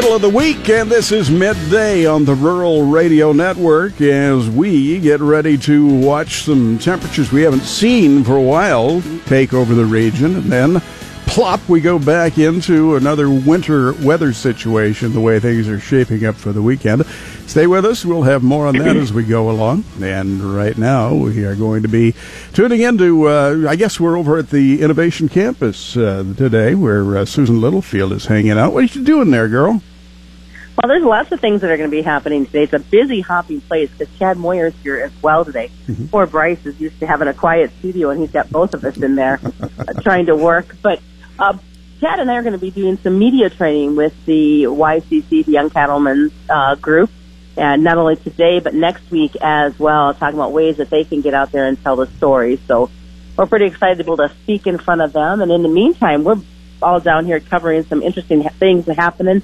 middle of the week, and this is midday on the Rural Radio Network as we get ready to watch some temperatures we haven't seen for a while take over the region, and then plop, we go back into another winter weather situation the way things are shaping up for the weekend. Stay with us. We'll have more on that as we go along. And right now, we are going to be tuning into, uh, I guess we're over at the Innovation Campus uh, today where uh, Susan Littlefield is hanging out. What are you doing there, girl? Well, there's lots of things that are going to be happening today. It's a busy, hopping place because Chad Moyer's here as well today. Mm-hmm. Poor Bryce is used to having a quiet studio, and he's got both of us in there trying to work. But uh, Chad and I are going to be doing some media training with the YCC, the Young Cattlemen's uh, group, and not only today but next week as well, talking about ways that they can get out there and tell the story. So we're pretty excited to be able to speak in front of them. And in the meantime, we're all down here covering some interesting things happening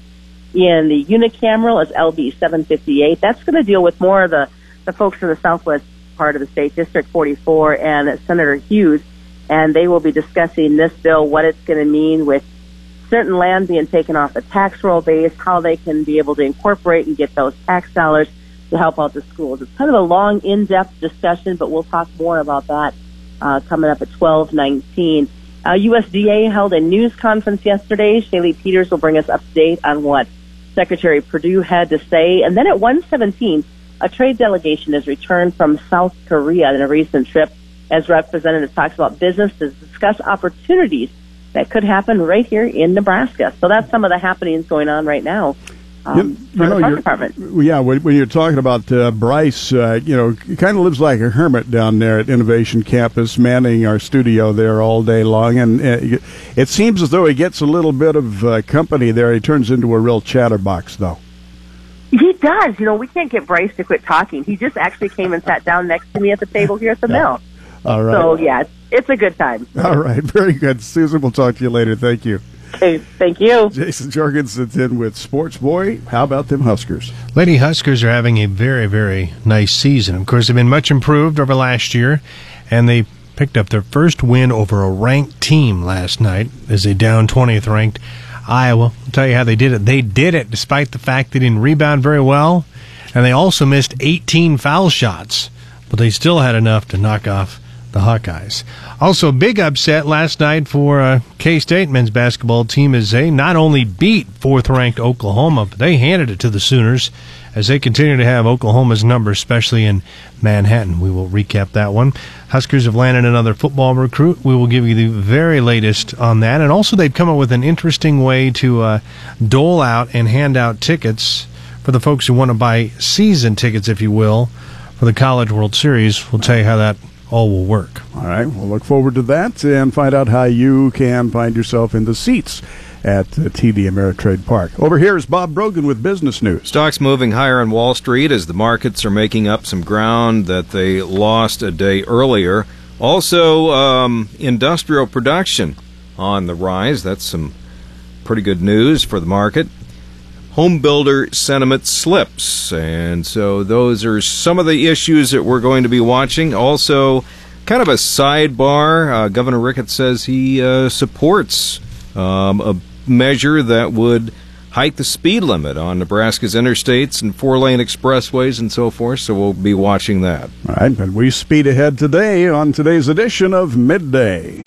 in the unicameral as LB 758. That's going to deal with more of the, the folks in the southwest part of the state, District 44, and Senator Hughes and they will be discussing this bill, what it's going to mean with certain land being taken off the tax roll base, how they can be able to incorporate and get those tax dollars to help out the schools. It's kind of a long, in-depth discussion, but we'll talk more about that uh, coming up at 1219. Uh, USDA held a news conference yesterday. Shaylee Peters will bring us up to date on what Secretary Perdue had to say. And then at 117, a trade delegation has returned from South Korea in a recent trip as representative talks about business to discuss opportunities that could happen right here in Nebraska. So that's some of the happenings going on right now. Um, you, you know, department. Yeah, when, when, you're talking about uh, Bryce, uh, you know, he kind of lives like a hermit down there at Innovation Campus, manning our studio there all day long, and uh, it seems as though he gets a little bit of uh, company there. He turns into a real chatterbox, though. He does. You know, we can't get Bryce to quit talking. He just actually came and sat down next to me at the table here at the mill. All right. So yeah, it's, a good time. All right, very good, Susan. We'll talk to you later. Thank you. Okay, thank you. Jason Jorgensen's in with Sports Boy. How about them Huskers? Lady Huskers are having a very, very nice season. Of course, they've been much improved over last year, and they picked up their first win over a ranked team last night as they down 20th ranked Iowa. I'll tell you how they did it. They did it despite the fact they didn't rebound very well, and they also missed 18 foul shots, but they still had enough to knock off the Hawkeyes. Also, big upset last night for uh, K State men's basketball team as they not only beat fourth ranked Oklahoma, but they handed it to the Sooners as they continue to have Oklahoma's number, especially in Manhattan. We will recap that one. Huskers have landed another football recruit. We will give you the very latest on that. And also, they've come up with an interesting way to uh, dole out and hand out tickets for the folks who want to buy season tickets, if you will, for the College World Series. We'll tell you how that all will work. All right, we'll look forward to that and find out how you can find yourself in the seats at TD Ameritrade Park. Over here is Bob Brogan with business news. Stocks moving higher on Wall Street as the markets are making up some ground that they lost a day earlier. Also, um, industrial production on the rise. That's some pretty good news for the market home builder sentiment slips. And so those are some of the issues that we're going to be watching. Also, kind of a sidebar, uh, Governor Ricketts says he uh, supports um, a measure that would hike the speed limit on Nebraska's interstates and four lane expressways and so forth. So we'll be watching that. All right, and we speed ahead today on today's edition of Midday.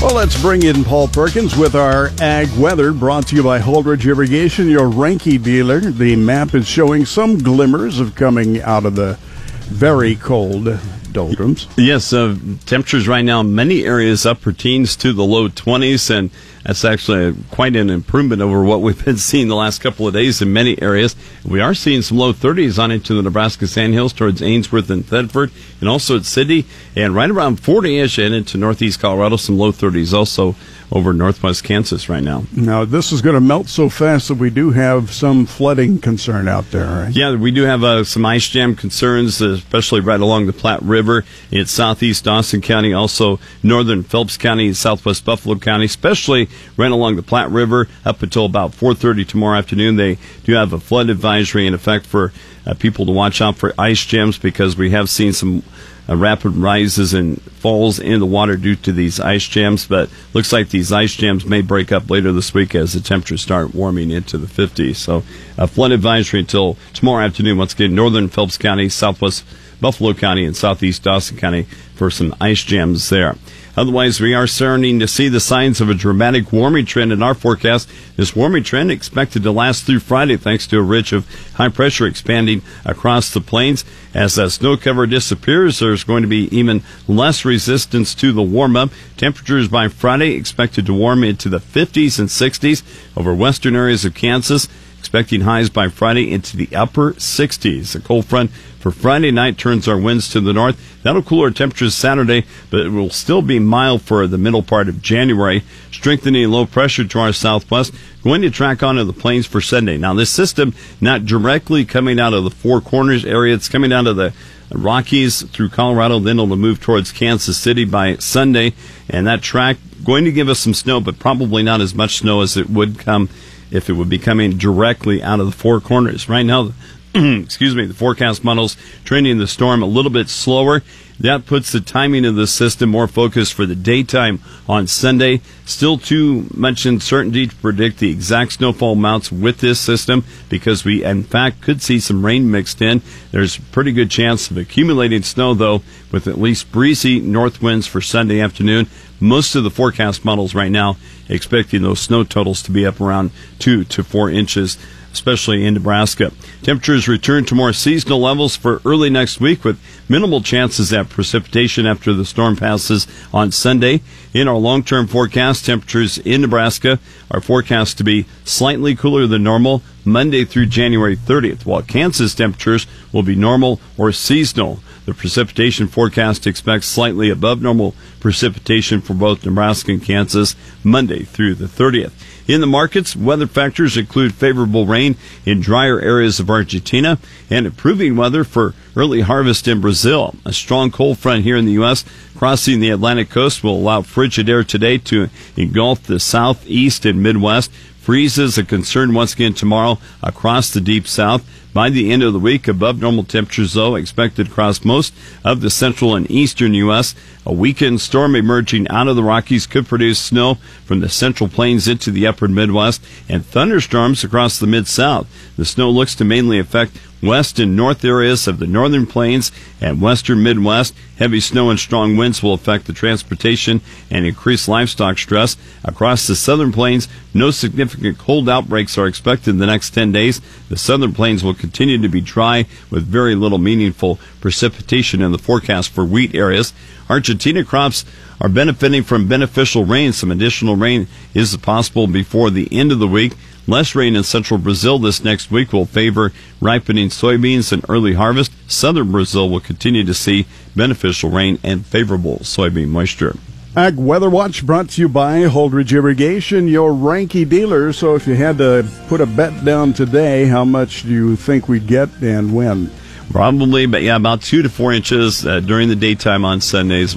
Well, let's bring in Paul Perkins with our ag weather brought to you by Holdrege Irrigation, your Reinke dealer. The map is showing some glimmers of coming out of the very cold doldrums. Yes, uh, temperatures right now, many areas upper teens to the low 20s, and that's actually quite an improvement over what we've been seeing the last couple of days in many areas. We are seeing some low 30s on into the Nebraska Sandhills towards Ainsworth and Thedford, and also at Sidney, and right around 40ish and into northeast Colorado, some low 30s also over northwest Kansas right now. Now, this is going to melt so fast that we do have some flooding concern out there, right? Yeah, we do have uh, some ice jam concerns, especially right along the Platte River in southeast Dawson County, also northern Phelps County, southwest Buffalo County, especially right along the Platte River up until about 4.30 tomorrow afternoon. They do have a flood advisory in effect for uh, people to watch out for ice jams because we have seen some uh, rapid rises and falls in the water due to these ice jams, but looks like these ice jams may break up later this week as the temperatures start warming into the 50s. So, a flood advisory until tomorrow afternoon. Once again, northern Phelps County, southwest Buffalo County, and southeast Dawson County for some ice jams there. Otherwise, we are starting to see the signs of a dramatic warming trend in our forecast. This warming trend expected to last through Friday thanks to a ridge of high pressure expanding across the plains. As that snow cover disappears, there's going to be even less resistance to the warm up. Temperatures by Friday expected to warm into the 50s and 60s over western areas of Kansas expecting highs by Friday into the upper 60s. A cold front for Friday night turns our winds to the north. That'll cool our temperatures Saturday, but it will still be mild for the middle part of January. Strengthening low pressure to our southwest, going to track onto the plains for Sunday. Now, this system not directly coming out of the Four Corners area, it's coming out of the Rockies through Colorado, then it'll move towards Kansas City by Sunday, and that track going to give us some snow, but probably not as much snow as it would come if it would be coming directly out of the four corners. Right now, excuse me, the forecast models trending the storm a little bit slower. That puts the timing of the system more focused for the daytime on Sunday. Still too much uncertainty to predict the exact snowfall amounts with this system because we, in fact, could see some rain mixed in. There's a pretty good chance of accumulating snow, though, with at least breezy north winds for Sunday afternoon. Most of the forecast models right now expecting those snow totals to be up around two to four inches especially in Nebraska. Temperatures return to more seasonal levels for early next week with minimal chances at precipitation after the storm passes on Sunday. In our long term forecast, temperatures in Nebraska are forecast to be slightly cooler than normal Monday through January 30th, while Kansas temperatures will be normal or seasonal. The precipitation forecast expects slightly above normal precipitation for both Nebraska and Kansas Monday through the 30th. In the markets, weather factors include favorable rain in drier areas of Argentina and improving weather for early harvest in Brazil. A strong cold front here in the U.S. crossing the Atlantic coast will allow frigid air today to engulf the southeast and Midwest. Freezes a concern once again tomorrow across the deep south. By the end of the week, above normal temperatures, though, expected across most of the central and eastern U.S. A weekend storm emerging out of the Rockies could produce snow from the central plains into the upper Midwest and thunderstorms across the mid south. The snow looks to mainly affect west and north areas of the northern plains and western Midwest. Heavy snow and strong winds will affect the transportation and increase livestock stress. Across the southern plains, no significant cold outbreaks are expected in the next 10 days. The southern plains will continue to be dry with very little meaningful precipitation in the forecast for wheat areas. Argentina crops are benefiting from beneficial rain. Some additional rain is possible before the end of the week. Less rain in central Brazil this next week will favor ripening soybeans and early harvest. Southern Brazil will continue to see beneficial rain and favorable soybean moisture. Ag Weather Watch brought to you by Holdrege Irrigation, your Reinke dealer. So if you had to put a bet down today, how much do you think we'd get and when? Probably, but yeah, about two to four inches uh, during the daytime on Sundays.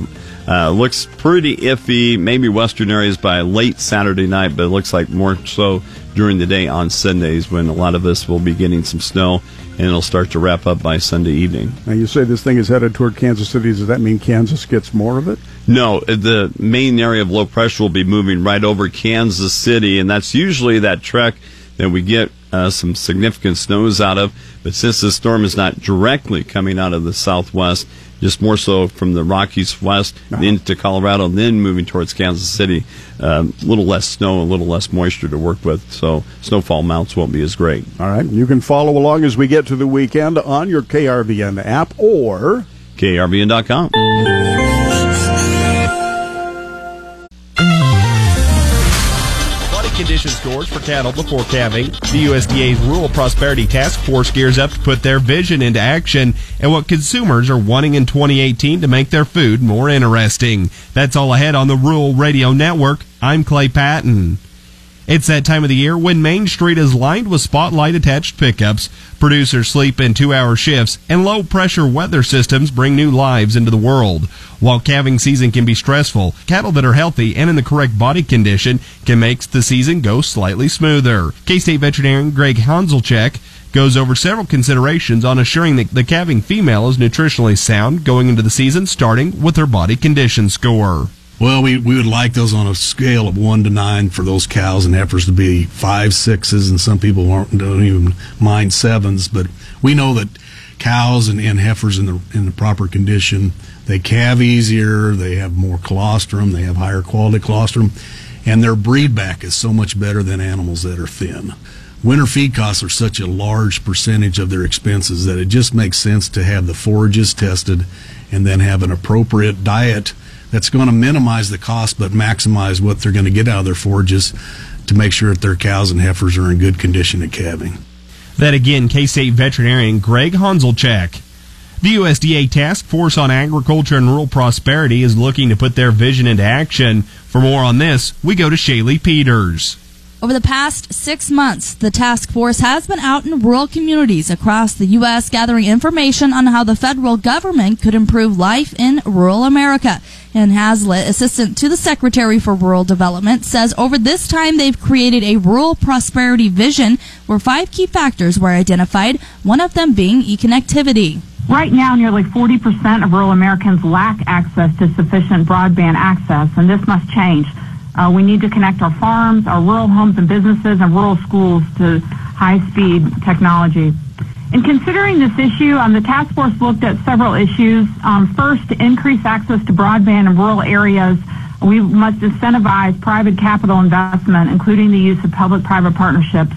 Uh, looks pretty iffy, maybe western areas by late Saturday night, but it looks like more so during the day on Sundays when a lot of us will be getting some snow and it'll start to wrap up by Sunday evening. Now, you say this thing is headed toward Kansas City. Does that mean Kansas gets more of it? No, the main area of low pressure will be moving right over Kansas City, and that's usually that trek that we get uh, some significant snows out of. But since the storm is not directly coming out of the southwest, just more so from the Rockies west uh-huh. into Colorado, then moving towards Kansas City. Um, a little less snow, a little less moisture to work with, so snowfall mounts won't be as great. All right, you can follow along as we get to the weekend on your KRVN app or KRVN.com. for cattle before calving. The USDA's Rural Prosperity Task Force gears up to put their vision into action and what consumers are wanting in 2018 to make their food more interesting. That's all ahead on the Rural Radio Network. I'm Clay Patton. It's that time of the year when Main Street is lined with spotlight attached pickups. Producers sleep in two hour shifts, and low pressure weather systems bring new lives into the world. While calving season can be stressful, cattle that are healthy and in the correct body condition can make the season go slightly smoother. K State veterinarian Greg Hanzlicek goes over several considerations on assuring that the calving female is nutritionally sound going into the season, starting with her body condition score. Well, we, we would like those on a scale of one to nine for those cows and heifers to be five, sixes, and some people aren't, don't even mind sevens. But we know that cows and, and heifers in the in the proper condition, they calve easier, they have more colostrum, they have higher quality colostrum, and their breed back is so much better than animals that are thin. Winter feed costs are such a large percentage of their expenses that it just makes sense to have the forages tested and then have an appropriate diet that's going to minimize the cost but maximize what they're going to get out of their forages to make sure that their cows and heifers are in good condition at calving. That again, K State veterinarian Greg Hanzlicek. The USDA Task Force on Agriculture and Rural Prosperity is looking to put their vision into action. For more on this, we go to Shaylee Peters. Over the past six months, the task force has been out in rural communities across the U.S. gathering information on how the federal government could improve life in rural America. Ann Hazlett, assistant to the Secretary for Rural Development, says over this time they've created a rural prosperity vision where five key factors were identified, one of them being e-connectivity. Right now, nearly 40% of rural Americans lack access to sufficient broadband access, and this must change. Uh, we need to connect our farms, our rural homes and businesses, and rural schools to high-speed technology. In considering this issue, um, the task force looked at several issues. Um, first, to increase access to broadband in rural areas, we must incentivize private capital investment, including the use of public-private partnerships.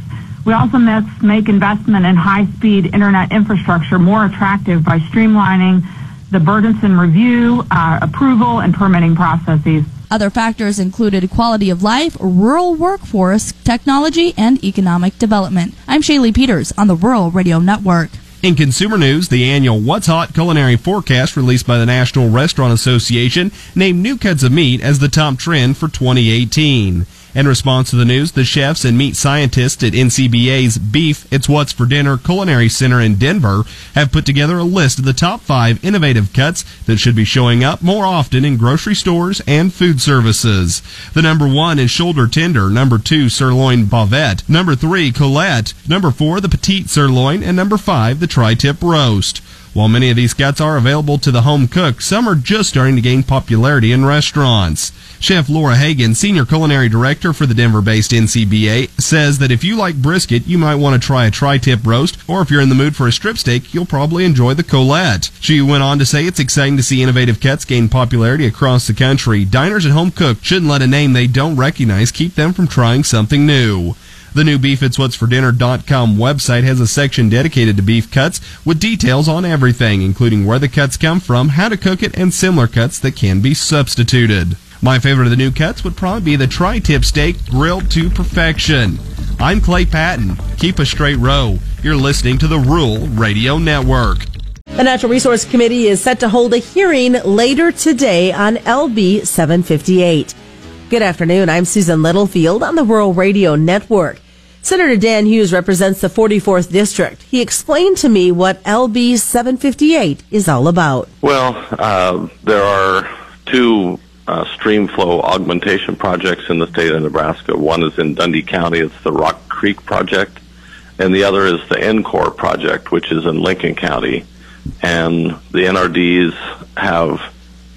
We also must make investment in high-speed internet infrastructure more attractive by streamlining the burdensome review, uh, approval, and permitting processes. Other factors included quality of life, rural workforce, technology, and economic development. I'm Shaylee Peters on the Rural Radio Network. In consumer news, the annual What's Hot culinary forecast released by the National Restaurant Association named new cuts of meat as the top trend for 2018. In response to the news, the chefs and meat scientists at NCBA's Beef It's What's for Dinner Culinary Center in Denver have put together a list of the top five innovative cuts that should be showing up more often in grocery stores and food services. The number one is shoulder tender, number two, sirloin bavette, number three, colette, number four, the petite sirloin, and number five, the tri-tip roast. While many of these cuts are available to the home cook, some are just starting to gain popularity in restaurants. Chef Laura Hagen, Senior Culinary Director for the Denver based NCBA, says that if you like brisket, you might want to try a tri tip roast, or if you're in the mood for a strip steak, you'll probably enjoy the colette. She went on to say it's exciting to see innovative cuts gain popularity across the country. Diners and home cooks shouldn't let a name they don't recognize keep them from trying something new. The new beefitswhatsfordinner.com website has a section dedicated to beef cuts with details on everything, including where the cuts come from, how to cook it, and similar cuts that can be substituted. My favorite of the new cuts would probably be the tri-tip steak grilled to perfection. I'm Clay Patton. Keep a straight row. You're listening to the Rural Radio Network. The Natural Resource Committee is set to hold a hearing later today on LB 758. Good afternoon. I'm Susan Littlefield on the Rural Radio Network. Senator Dan Hughes represents the 44th District. He explained to me what LB 758 is all about. Well, uh, there are two uh, stream flow augmentation projects in the state of Nebraska. One is in Dundy County, it's the Rock Creek Project, and the other is the N-CORPE Project, which is in Lincoln County. And the NRDs have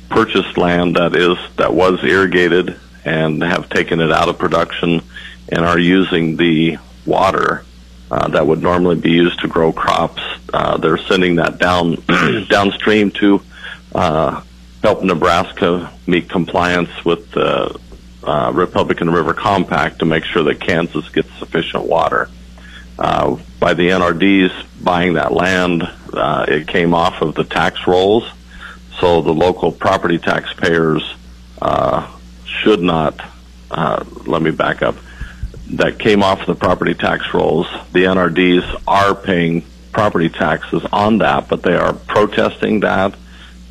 purchased land that is that was irrigated and have taken it out of production and are using the water uh, that would normally be used to grow crops. Uh, they're sending that down downstream to uh, help Nebraska meet compliance with the uh, Republican River Compact to make sure that Kansas gets sufficient water. Uh, by the NRDs buying that land, uh, it came off of the tax rolls, so the local property taxpayers uh, should not. Uh, let me back up that came off the property tax rolls. The NRDs are paying property taxes on that, but they are protesting that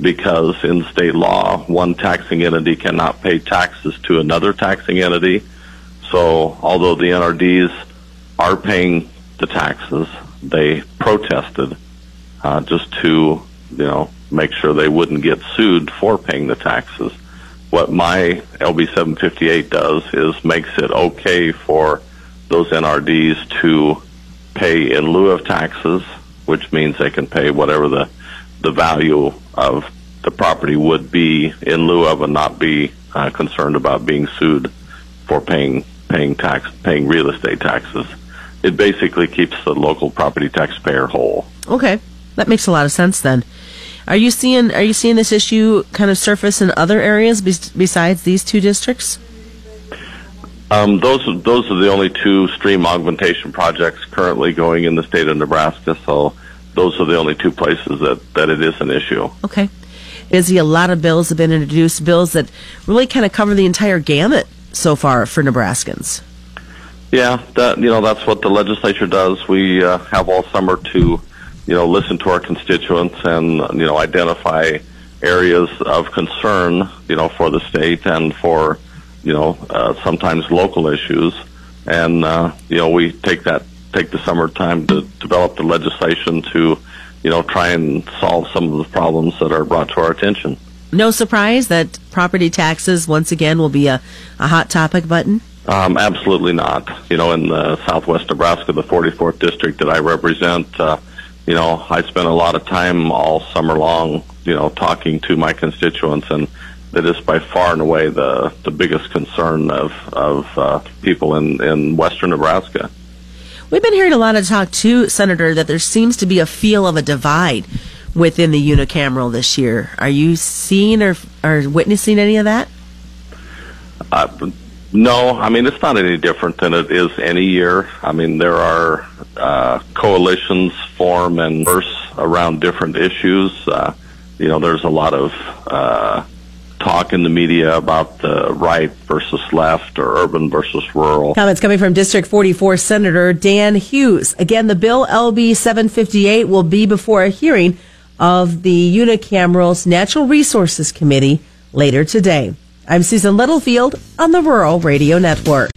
because in state law, one taxing entity cannot pay taxes to another taxing entity. So although the NRDs are paying the taxes, they protested uh, just to, you know, make sure they wouldn't get sued for paying the taxes what my LB 758 does is makes it okay for those NRDs to pay in lieu of taxes, which means they can pay whatever the the value of the property would be in lieu of and not be uh, concerned about being sued for paying paying tax paying real estate taxes. It basically keeps the local property taxpayer whole. Okay, that makes a lot of sense then. Are you seeing Are you seeing this issue kind of surface in other areas bes- besides these two districts? Um, those those are the only two stream augmentation projects currently going in the state of Nebraska. So those are the only two places that, that it is an issue. Okay. Busy. A lot of bills have been introduced, bills that really kind of cover the entire gamut so far for Nebraskans. Yeah, that you know that's what the legislature does. We uh, have all summer to, you know, listen to our constituents and you know identify areas of concern, you know, for the state and for, you know, uh, sometimes local issues, and uh, you know we take that take the summertime to develop the legislation to, you know, try and solve some of the problems that are brought to our attention. No surprise that property taxes once again will be a, a hot topic button. Um, absolutely not. You know, in the Southwest Nebraska, the 44th district that I represent, uh, you know, I spent a lot of time all summer long, you know, talking to my constituents, and that is by far and away the the biggest concern of of uh, people in in Western Nebraska. We've been hearing a lot of talk too, Senator, that there seems to be a feel of a divide within the unicameral this year. Are you seeing or or witnessing any of that? Uh, no, I mean it's not any different than it is any year. I mean there are uh, coalitions form and burst around different issues. Uh, you know, there's a lot of uh, talk in the media about the right versus left or urban versus rural. Comments coming from District 44 Senator Dan Hughes. Again, the bill LB 758 will be before a hearing of the unicameral's Natural Resources Committee later today. I'm Susan Littlefield on the Rural Radio Network.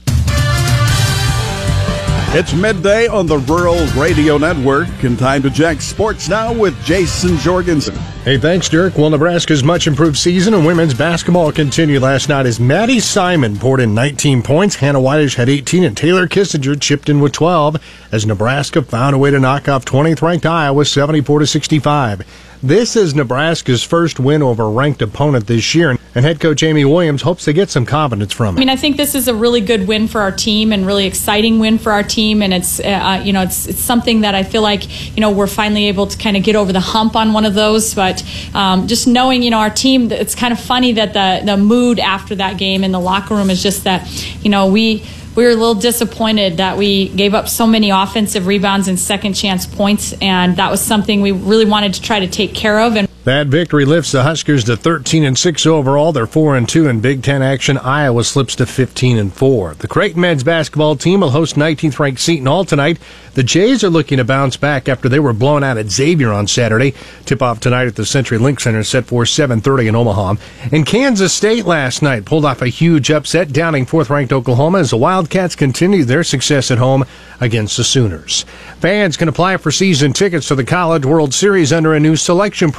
It's midday on the Rural Radio Network, and time to check sports now with Jason Jorgensen. Hey, thanks, Dirk. Well, Nebraska's much improved season in women's basketball continued last night as Maddie Simon poured in 19 points, Hannah Whitish had 18, and Taylor Kissinger chipped in with 12 as Nebraska found a way to knock off 20th ranked Iowa 74 to 65. This is Nebraska's first win over a ranked opponent this year, and head coach Amy Williams hopes to get some confidence from it. I mean, I think this is a really good win for our team and really exciting win for our team, and it's uh, you know it's it's something that I feel like you know we're finally able to kind of get over the hump on one of those. But um, just knowing you know our team, it's kind of funny that the the mood after that game in the locker room is just that you know we we were a little disappointed that we gave up so many offensive rebounds and second chance points, and that was something we really wanted to try to take care of. And That victory lifts the Huskers to 13 and 6 overall. They're 4 and 2 in Big 10 action. Iowa slips to 15 and 4. The Creighton men's basketball team will host 19th ranked Seton Hall tonight. The Jays are looking to bounce back after they were blown out at Xavier on Saturday. Tip off tonight at the Century Link Center set for 7:30 in Omaha. And Kansas State last night pulled off a huge upset, downing 4th ranked Oklahoma as the Wildcats continue their success at home against the Sooners. Fans can apply for season tickets to the College World Series under a new selection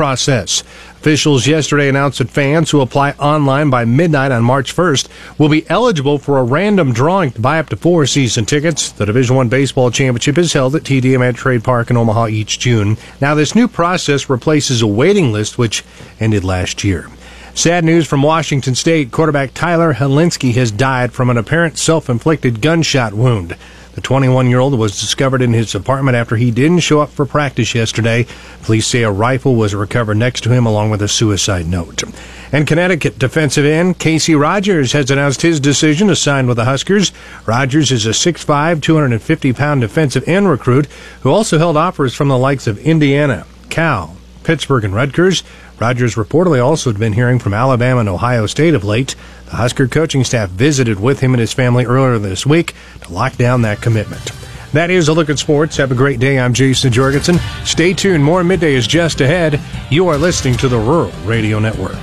Officials yesterday announced that fans who apply online by midnight on March 1st will be eligible for a random drawing to buy up to four season tickets. The Division One baseball championship is held at TD Ameritrade Trade Park in Omaha each June. Now, this new process replaces a waiting list which ended last year. Sad news from Washington State. Quarterback Tyler Hilinski has died from an apparent self-inflicted gunshot wound. The 21 year old was discovered in his apartment after he didn't show up for practice yesterday. Police say a rifle was recovered next to him along with a suicide note. And Connecticut defensive end Casey Rogers has announced his decision to sign with the Huskers. Rogers is a 6'5, 250 pound defensive end recruit who also held offers from the likes of Indiana, Cal, Pittsburgh, and Rutgers. Rogers reportedly also had been hearing from Alabama and Ohio State of late. The Husker coaching staff visited with him and his family earlier this week to lock down that commitment. That is a look at sports. Have a great day. I'm Jason Jorgensen. Stay tuned. More midday is just ahead. You are listening to the Rural Radio Network.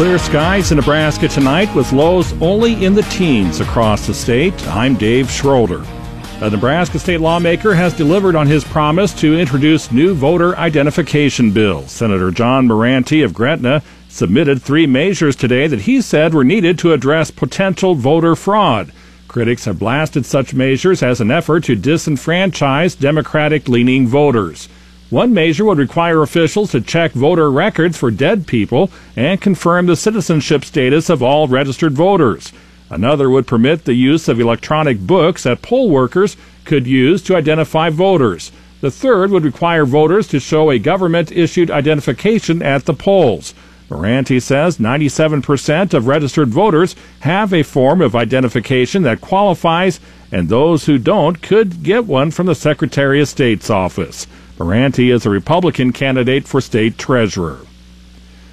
Clear skies in Nebraska tonight with lows only in the teens across the state. I'm Dave Schroeder. A Nebraska state lawmaker has delivered on his promise to introduce new voter identification bills. Senator John Murante of Gretna submitted three measures today that he said were needed to address potential voter fraud. Critics have blasted such measures as an effort to disenfranchise Democratic leaning voters. One measure would require officials to check voter records for dead people and confirm the citizenship status of all registered voters. Another would permit the use of electronic books that poll workers could use to identify voters. The third would require voters to show a government issued identification at the polls. Murante says 97% of registered voters have a form of identification that qualifies, and those who don't could get one from the Secretary of State's office. Murante is a Republican candidate for state treasurer.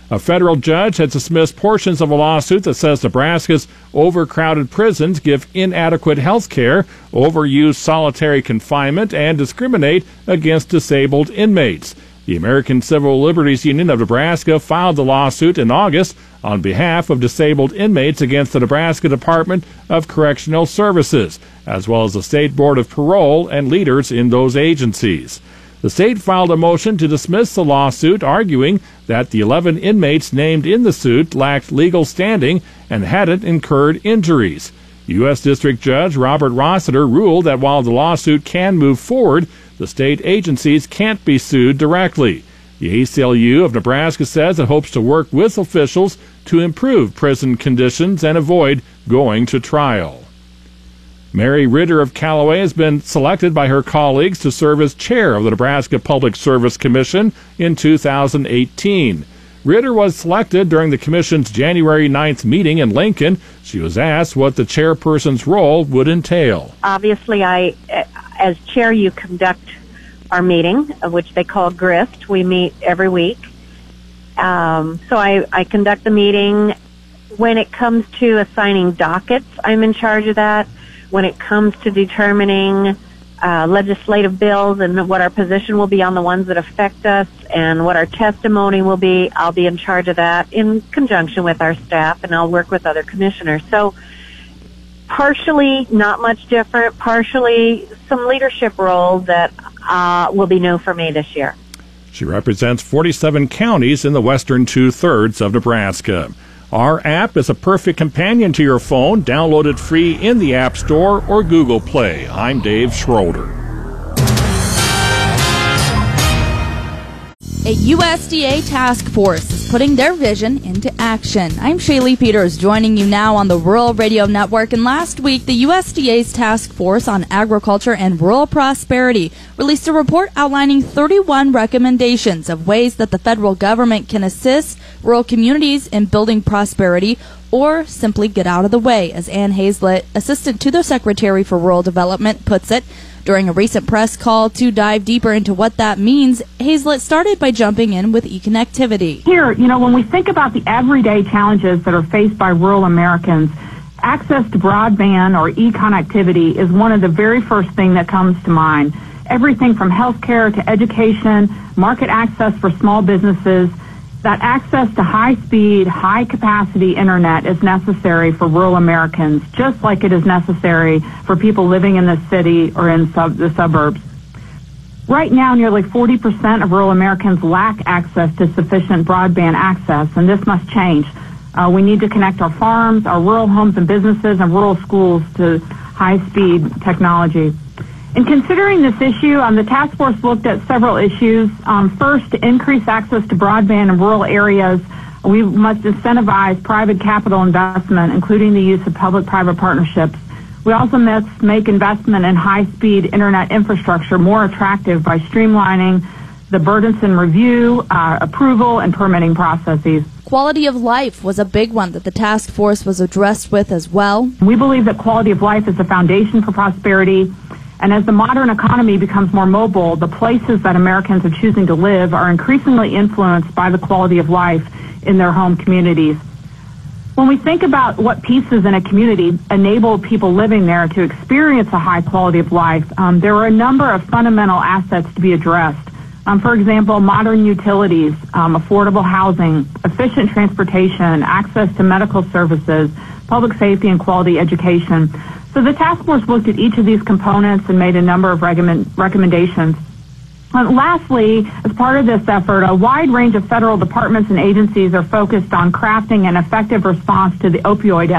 A federal judge has dismissed portions of a lawsuit that says Nebraska's overcrowded prisons give inadequate health care, overuse solitary confinement, and discriminate against disabled inmates. The American Civil Liberties Union of Nebraska filed the lawsuit in August on behalf of disabled inmates against the Nebraska Department of Correctional Services, as well as the State Board of Parole and leaders in those agencies. The state filed a motion to dismiss the lawsuit, arguing that the 11 inmates named in the suit lacked legal standing and hadn't incurred injuries. U.S. District Judge Robert Rossiter ruled that while the lawsuit can move forward, the state agencies can't be sued directly. The ACLU of Nebraska says it hopes to work with officials to improve prison conditions and avoid going to trial. Mary Ridder of Callaway has been selected by her colleagues to serve as chair of the Nebraska Public Service Commission in 2018. Ridder was selected during the commission's January 9th meeting in Lincoln. She was asked what the chairperson's role would entail. Obviously, I, as chair, you conduct our meeting, which they call GRIFT. We meet every week. Um, so I, I conduct the meeting. When it comes to assigning dockets, I'm in charge of that when it comes to determining uh, legislative bills and what our position will be on the ones that affect us and what our testimony will be, I'll be in charge of that in conjunction with our staff and I'll work with other commissioners. So partially not much different, partially some leadership roles that uh, will be new for me this year. She represents 47 counties in the western two thirds of Nebraska. Our app is a perfect companion to your phone. Download it free in the App Store or Google Play. I'm Dave Schroeder. A USDA task force is putting their vision into action. I'm Shaylee Peters, joining you now on the Rural Radio Network. And last week, the USDA's Task Force on Agriculture and Rural Prosperity released a report outlining 31 recommendations of ways that the federal government can assist rural communities in building prosperity or simply get out of the way, as Ann Hazlett, Assistant to the Secretary for Rural Development, puts it. During a recent press call to dive deeper into what that means, Hazlett started by jumping in with e-connectivity. Here, you know, when we think about the everyday challenges that are faced by rural Americans, access to broadband or e-connectivity is one of the very first thing that comes to mind. Everything from healthcare to education, market access for small businesses, that access to high speed, high capacity internet is necessary for rural Americans, just like it is necessary for people living in the city or in sub- the suburbs. Right now, nearly 40% of rural Americans lack access to sufficient broadband access, and this must change. Uh, we need to connect our farms, our rural homes and businesses, and rural schools to high speed technology. In considering this issue, um, the task force looked at several issues. Um, first, to increase access to broadband in rural areas, we must incentivize private capital investment, including the use of public-private partnerships. We also must make investment in high-speed internet infrastructure more attractive by streamlining the burdensome review, uh, approval, and permitting processes. Quality of life was a big one that the task force was addressed with as well. We believe that quality of life is the foundation for prosperity. And as the modern economy becomes more mobile, the places that Americans are choosing to live are increasingly influenced by the quality of life in their home communities. When we think about what pieces in a community enable people living there to experience a high quality of life, um, there are a number of fundamental assets to be addressed. Um, for example, modern utilities, um, affordable housing, efficient transportation, access to medical services, public safety, and quality education. So the task force looked at each of these components and made a number of recommend, recommendations. And lastly, as part of this effort, a wide range of federal departments and agencies are focused on crafting an effective response to the opioid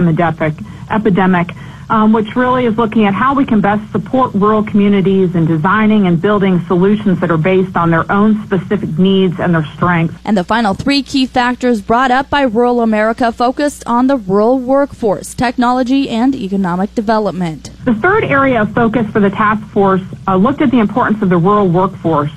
epidemic um, which really is looking at how we can best support rural communities in designing and building solutions that are based on their own specific needs and their strengths. And the final three key factors brought up by Rural America focused on the rural workforce, technology, and economic development. The third area of focus for the task force uh, looked at the importance of the rural workforce.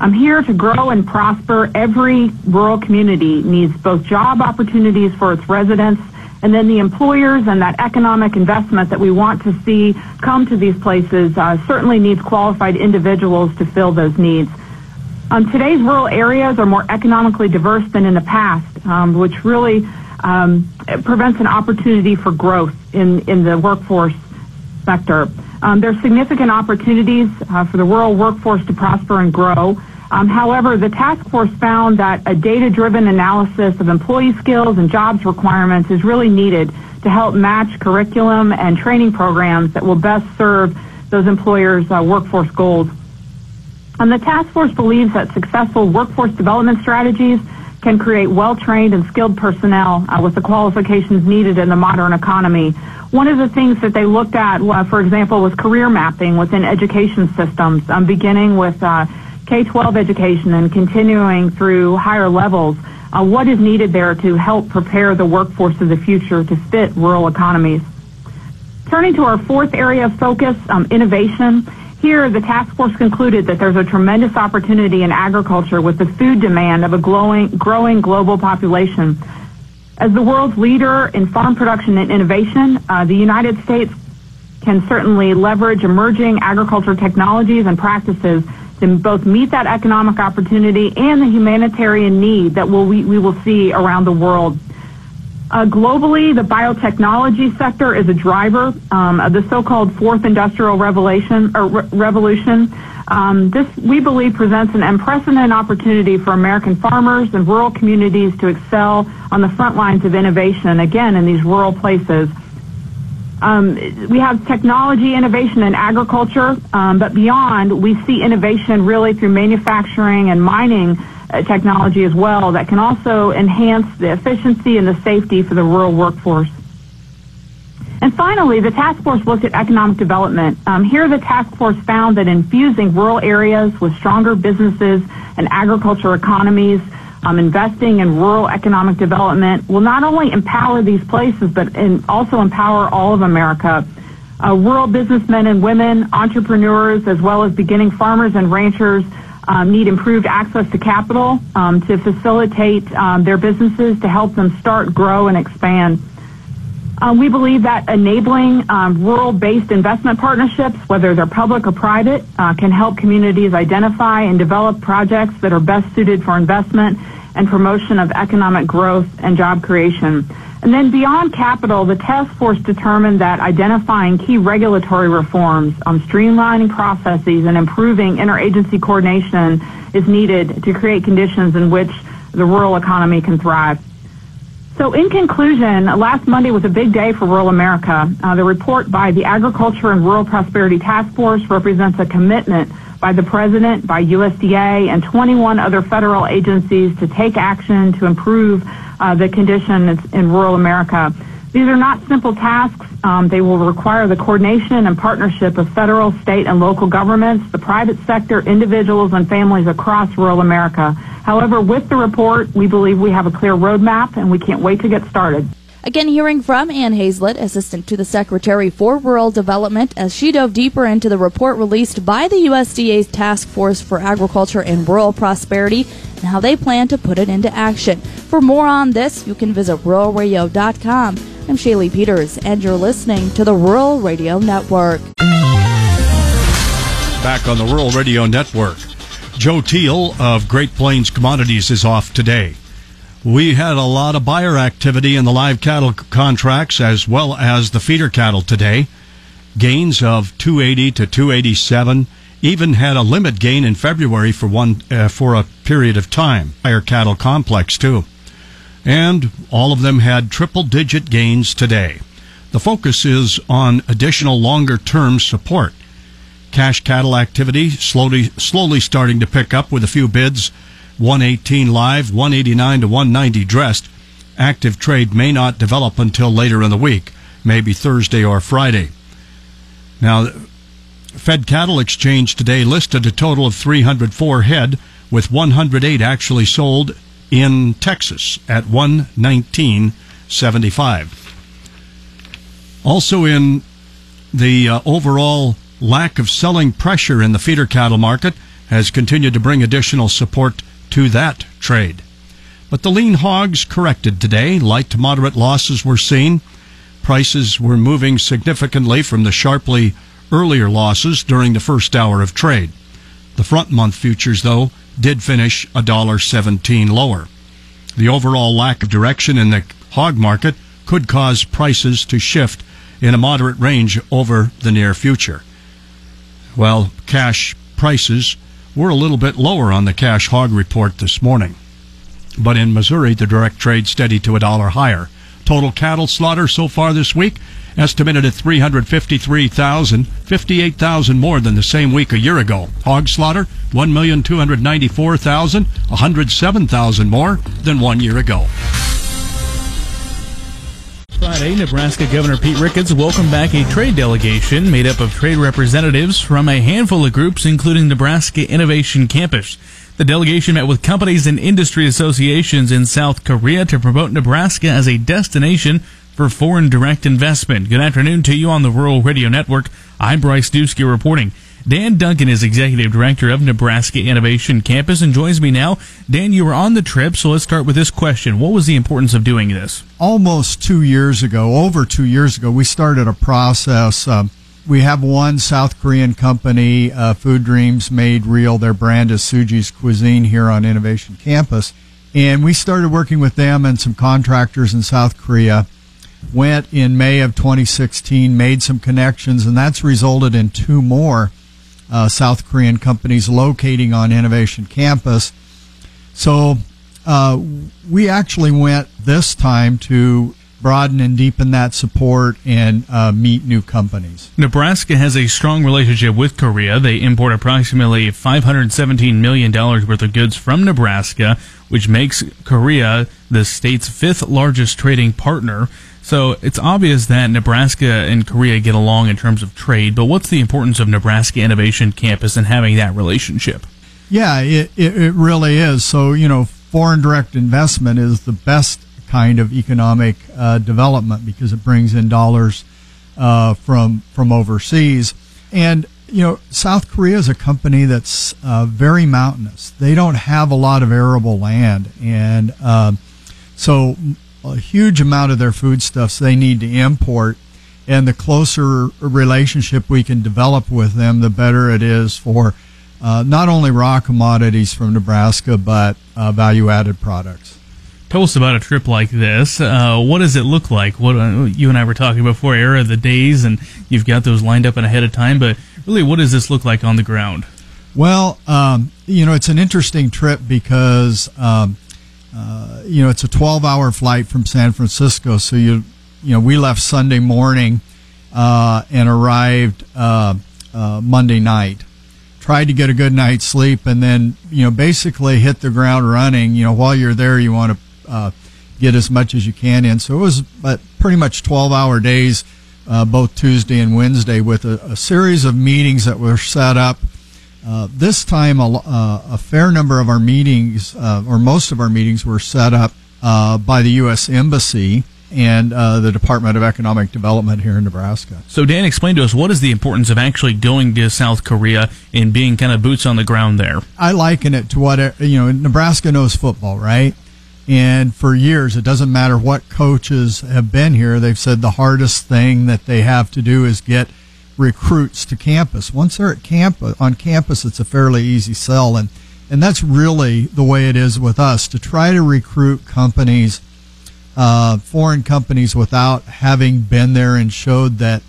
I'm here to grow and prosper. Every rural community needs both job opportunities for its residents and then the employers and that economic investment that we want to see come to these places uh, certainly needs qualified individuals to fill those needs. Um, today's rural areas are more economically diverse than in the past, um, which really um, prevents an opportunity for growth in, in the workforce sector. Um, there's significant opportunities uh, for the rural workforce to prosper and grow. Um, however, the task force found that a data-driven analysis of employee skills and jobs requirements is really needed to help match curriculum and training programs that will best serve those employers' uh, workforce goals. And the task force believes that successful workforce development strategies can create well-trained and skilled personnel uh, with the qualifications needed in the modern economy. One of the things that they looked at, uh, for example, was career mapping within education systems, um, beginning with uh, K-12 education and continuing through higher levels, uh, what is needed there to help prepare the workforce of the future to fit rural economies. Turning to our fourth area of focus, um, innovation. Here, the task force concluded that there's a tremendous opportunity in agriculture with the food demand of a growing, growing global population. As the world's leader in farm production and innovation, uh, the United States can certainly leverage emerging agriculture technologies and practices to both meet that economic opportunity and the humanitarian need that we'll, we, we will see around the world. Uh, globally, the biotechnology sector is a driver um, of the so-called fourth industrial revelation or re- revolution. Um, this, we believe, presents an unprecedented opportunity for American farmers and rural communities to excel on the front lines of innovation, again, in these rural places. Um, we have technology innovation in agriculture, um, but beyond, we see innovation really through manufacturing and mining uh, technology as well that can also enhance the efficiency and the safety for the rural workforce. And finally, the task force looked at economic development. Um, here, the task force found that infusing rural areas with stronger businesses and agriculture economies um, investing in rural economic development will not only empower these places, but in, also empower all of America. Uh, rural businessmen and women, entrepreneurs, as well as beginning farmers and ranchers um, need improved access to capital um, to facilitate um, their businesses to help them start, grow, and expand. Uh, we believe that enabling um, rural-based investment partnerships, whether they're public or private, uh, can help communities identify and develop projects that are best suited for investment and promotion of economic growth and job creation. And then beyond capital, the task force determined that identifying key regulatory reforms on streamlining processes and improving interagency coordination is needed to create conditions in which the rural economy can thrive. So in conclusion, last Monday was a big day for rural America. Uh, the report by the Agriculture and Rural Prosperity Task Force represents a commitment by the President, by USDA, and 21 other federal agencies to take action to improve uh, the conditions in rural America. These are not simple tasks. Um, they will require the coordination and partnership of federal, state, and local governments, the private sector, individuals, and families across rural America. However, with the report, we believe we have a clear roadmap, and we can't wait to get started. Again, hearing from Ann Hazlett, Assistant to the Secretary for Rural Development, as she dove deeper into the report released by the USDA's Task Force for Agriculture and Rural Prosperity and how they plan to put it into action. For more on this, you can visit ruralradio.com. I'm Shaylee Peters, and you're listening to the Rural Radio Network. Back on the Rural Radio Network, Joe Teal of Great Plains Commodities is off today. We had a lot of buyer activity in the live cattle contracts as well as the feeder cattle today. Gains of 280 to 287. Even had a limit gain in February for one uh, for a period of time. Buyer cattle complex too, and all of them had triple digit gains today. The focus is on additional longer term support. Cash cattle activity slowly slowly starting to pick up with a few bids 118 live, 189 to 190 dressed. Active trade may not develop until later in the week, maybe Thursday or Friday. Now, Fed Cattle Exchange today listed a total of 304 head, with 108 actually sold in Texas at 119.75. Also, in the uh, overall lack of selling pressure in the feeder cattle market has continued to bring additional support to that trade. But the lean hogs corrected today. Light to moderate losses were seen. Prices were moving significantly from the sharply earlier losses during the first hour of trade. The front month futures, though, did finish $1.17 lower. The overall lack of direction in the hog market could cause prices to shift in a moderate range over the near future. Well, cash prices were a little bit lower on the cash hog report this morning. But in Missouri, the direct trade steady to a dollar higher. Total cattle slaughter so far this week estimated at 353,000, 58,000 more than the same week a year ago. Hog slaughter 1,294,000, 107,000 more than one year ago. Friday, Nebraska Governor Pete Ricketts welcomed back a trade delegation made up of trade representatives from a handful of groups, including Nebraska Innovation Campus. The delegation met with companies and industry associations in South Korea to promote Nebraska as a destination for foreign direct investment. Good afternoon to you on the Rural Radio Network. I'm Bryce Dusky reporting. Dan Duncan is Executive Director of Nebraska Innovation Campus and joins me now. Dan, you were on the trip, so let's start with this question. What was the importance of doing this? Almost two years ago, over two years ago, we started a process. Um, we have one South Korean company, uh, Food Dreams Made Real. Their brand is Suji's Cuisine here on Innovation Campus. And we started working with them and some contractors in South Korea. Went in May of 2016, made some connections, and that's resulted in two more uh, South Korean companies locating on Innovation Campus. So uh, we actually went this time to broaden and deepen that support and uh, meet new companies. Nebraska has a strong relationship with Korea. They import approximately $517 million worth of goods from Nebraska, which makes Korea the state's fifth largest trading partner. So it's obvious that Nebraska and Korea get along in terms of trade, but what's the importance of Nebraska Innovation Campus and having that relationship? Yeah, it, it, it really is. So, you know, foreign direct investment is the best kind of economic uh, development because it brings in dollars uh, from from overseas. And you know, South Korea is a company that's uh, very mountainous. They don't have a lot of arable land, and um, so a huge amount of their foodstuffs they need to import. And the closer relationship we can develop with them, the better it is for uh, not only raw commodities from Nebraska, but uh, value added products. Tell us about a trip like this. Uh, what does it look like? What uh, you and I were talking before, era of the days, and you've got those lined up and ahead of time. But really, what does this look like on the ground? Well, um, you know, it's an interesting trip because um, uh, you know, it's a 12 hour flight from San Francisco. So you, you know, we left Sunday morning uh, and arrived uh, uh, Monday night. Tried to get a good night's sleep and then, you know, basically hit the ground running. You know, while you're there, you want to uh, get as much as you can in. So it was but pretty much 12 hour days, both Tuesday and Wednesday, with a, a series of meetings that were set up uh, this time, a, uh, a, fair number of our meetings, uh, or most of our meetings, were set up uh, by the U.S. Embassy and uh, the Department of Economic Development here in Nebraska. So, Dan, explain to us what is the importance of actually going to South Korea and being kind of boots on the ground there? I liken it to what, you know, Nebraska knows football, right? And for years, it doesn't matter what coaches have been here, they've said the hardest thing that they have to do is get – recruits to campus. Once they're at camp on campus, it's a fairly easy sell, and and that's really the way it is with us to try to recruit companies, uh, foreign companies, without having been there and showed that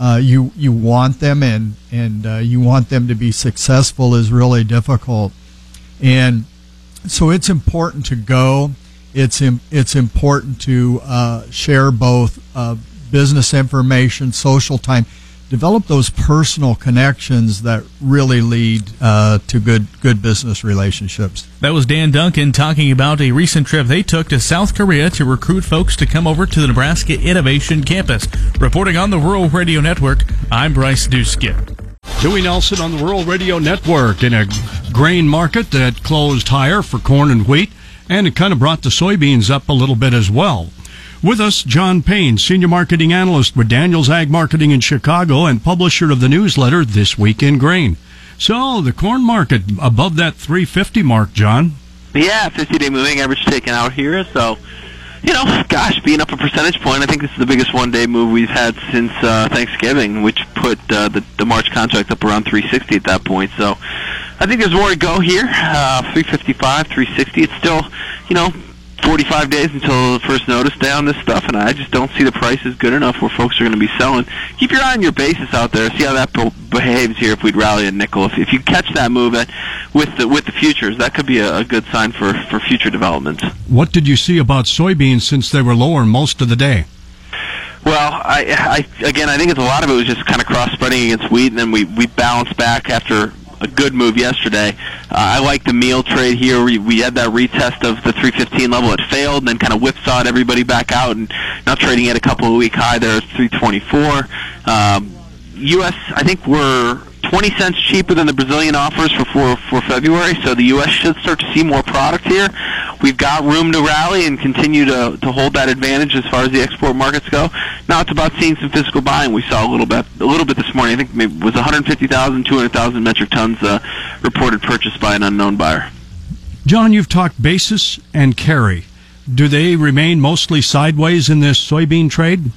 uh, you you want them and and uh, you want them to be successful is really difficult, and so it's important to go. It's Im- it's important to uh, share both uh, business information, social time. Develop those personal connections that really lead uh, to good good business relationships. That was Dan Duncan talking about a recent trip they took to South Korea to recruit folks to come over to the Nebraska Innovation Campus. Reporting on the Rural Radio Network, I'm Bryce Duskip. Dewey Nelson on the Rural Radio Network in a grain market that closed higher for corn and wheat, and it kind of brought the soybeans up a little bit as well. With us, John Payne, Senior Marketing Analyst with Daniels Ag Marketing in Chicago and publisher of the newsletter This Week in Grain. So, the corn market above that 350 mark, John. Yeah, 50 day moving average taken out here. So, you know, gosh, being up a percentage point, I think this is the biggest one day move we've had since uh, Thanksgiving, which put uh, the, the March contract up around 360 at that point. So, I think there's more to go here. Uh, 355, 360. It's still, you know, 45 days until the first notice day on this stuff, and I just don't see the prices good enough where folks are going to be selling. Keep your eye on your basis out there. See how that behaves here if we'd rally a nickel. If, if you catch that move at, with the with the futures, that could be a, a good sign for for future developments. What did you see about soybeans since they were lower most of the day? Well, I, I again, I think it's a lot of it was just kind of cross spreading against wheat, and then we we bounced back after a good move yesterday. Uh, I like the meal trade here. We, we had that retest of the 315 level. It failed, and then kind of whipsawed everybody back out, and now trading at a couple of week high there at 324. Um, U.S. I think we're 20 cents cheaper than the Brazilian offers for, for, for February, so the U.S. should start to see more product here. We've got room to rally and continue to, to hold that advantage as far as the export markets go. Now it's about seeing some physical buying. We saw a little bit a little bit this morning. I think maybe it was 150,000, 200,000 metric tons uh, reported purchase by an unknown buyer. John, you've talked basis and carry. Do they remain mostly sideways in this soybean trade?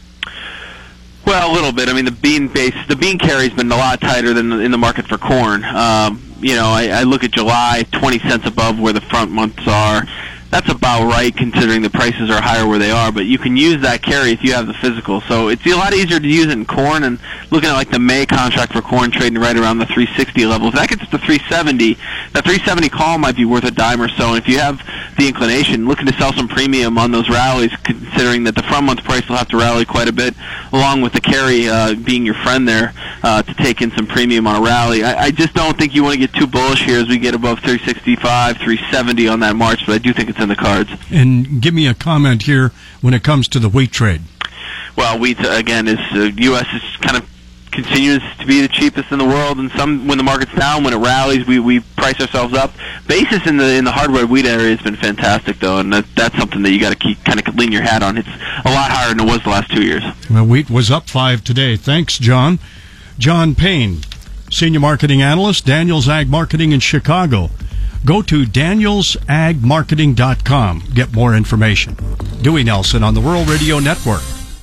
Well, a little bit. I mean, the bean base, the bean carry's been a lot tighter than in the market for corn. Um, you know, I, I look at July, 20 cents above where the front months are that's about right considering the prices are higher where they are. But you can use that carry if you have the physical. So it's a lot easier to use it in corn. And looking at like the May contract for corn trading right around the 360 level. If that gets to 370, that 370 call might be worth a dime or so. And if you have the inclination, looking to sell some premium on those rallies, considering that the front month price will have to rally quite a bit, along with the carry uh, being your friend there uh, to take in some premium on a rally. I, I just don't think you want to get too bullish here as we get above 365, 370 on that March. But I do think it's in the cards. And give me a comment here when it comes to the wheat trade. Well, wheat again is uh, U.S. is kind of continues to be the cheapest in the world. And some when the market's down, when it rallies, we we price ourselves up. Basis in the in the hard red wheat area has been fantastic though, and that, that's something that you got to keep kind of lean your hat on. It's a lot higher than it was the last two years. Well, wheat was up five today. Thanks, John. John Payne, senior marketing analyst, Daniels Ag Marketing in Chicago. Go to danielsagmarketing.com. Get more information. Dewey Nelson on the Rural Radio Network.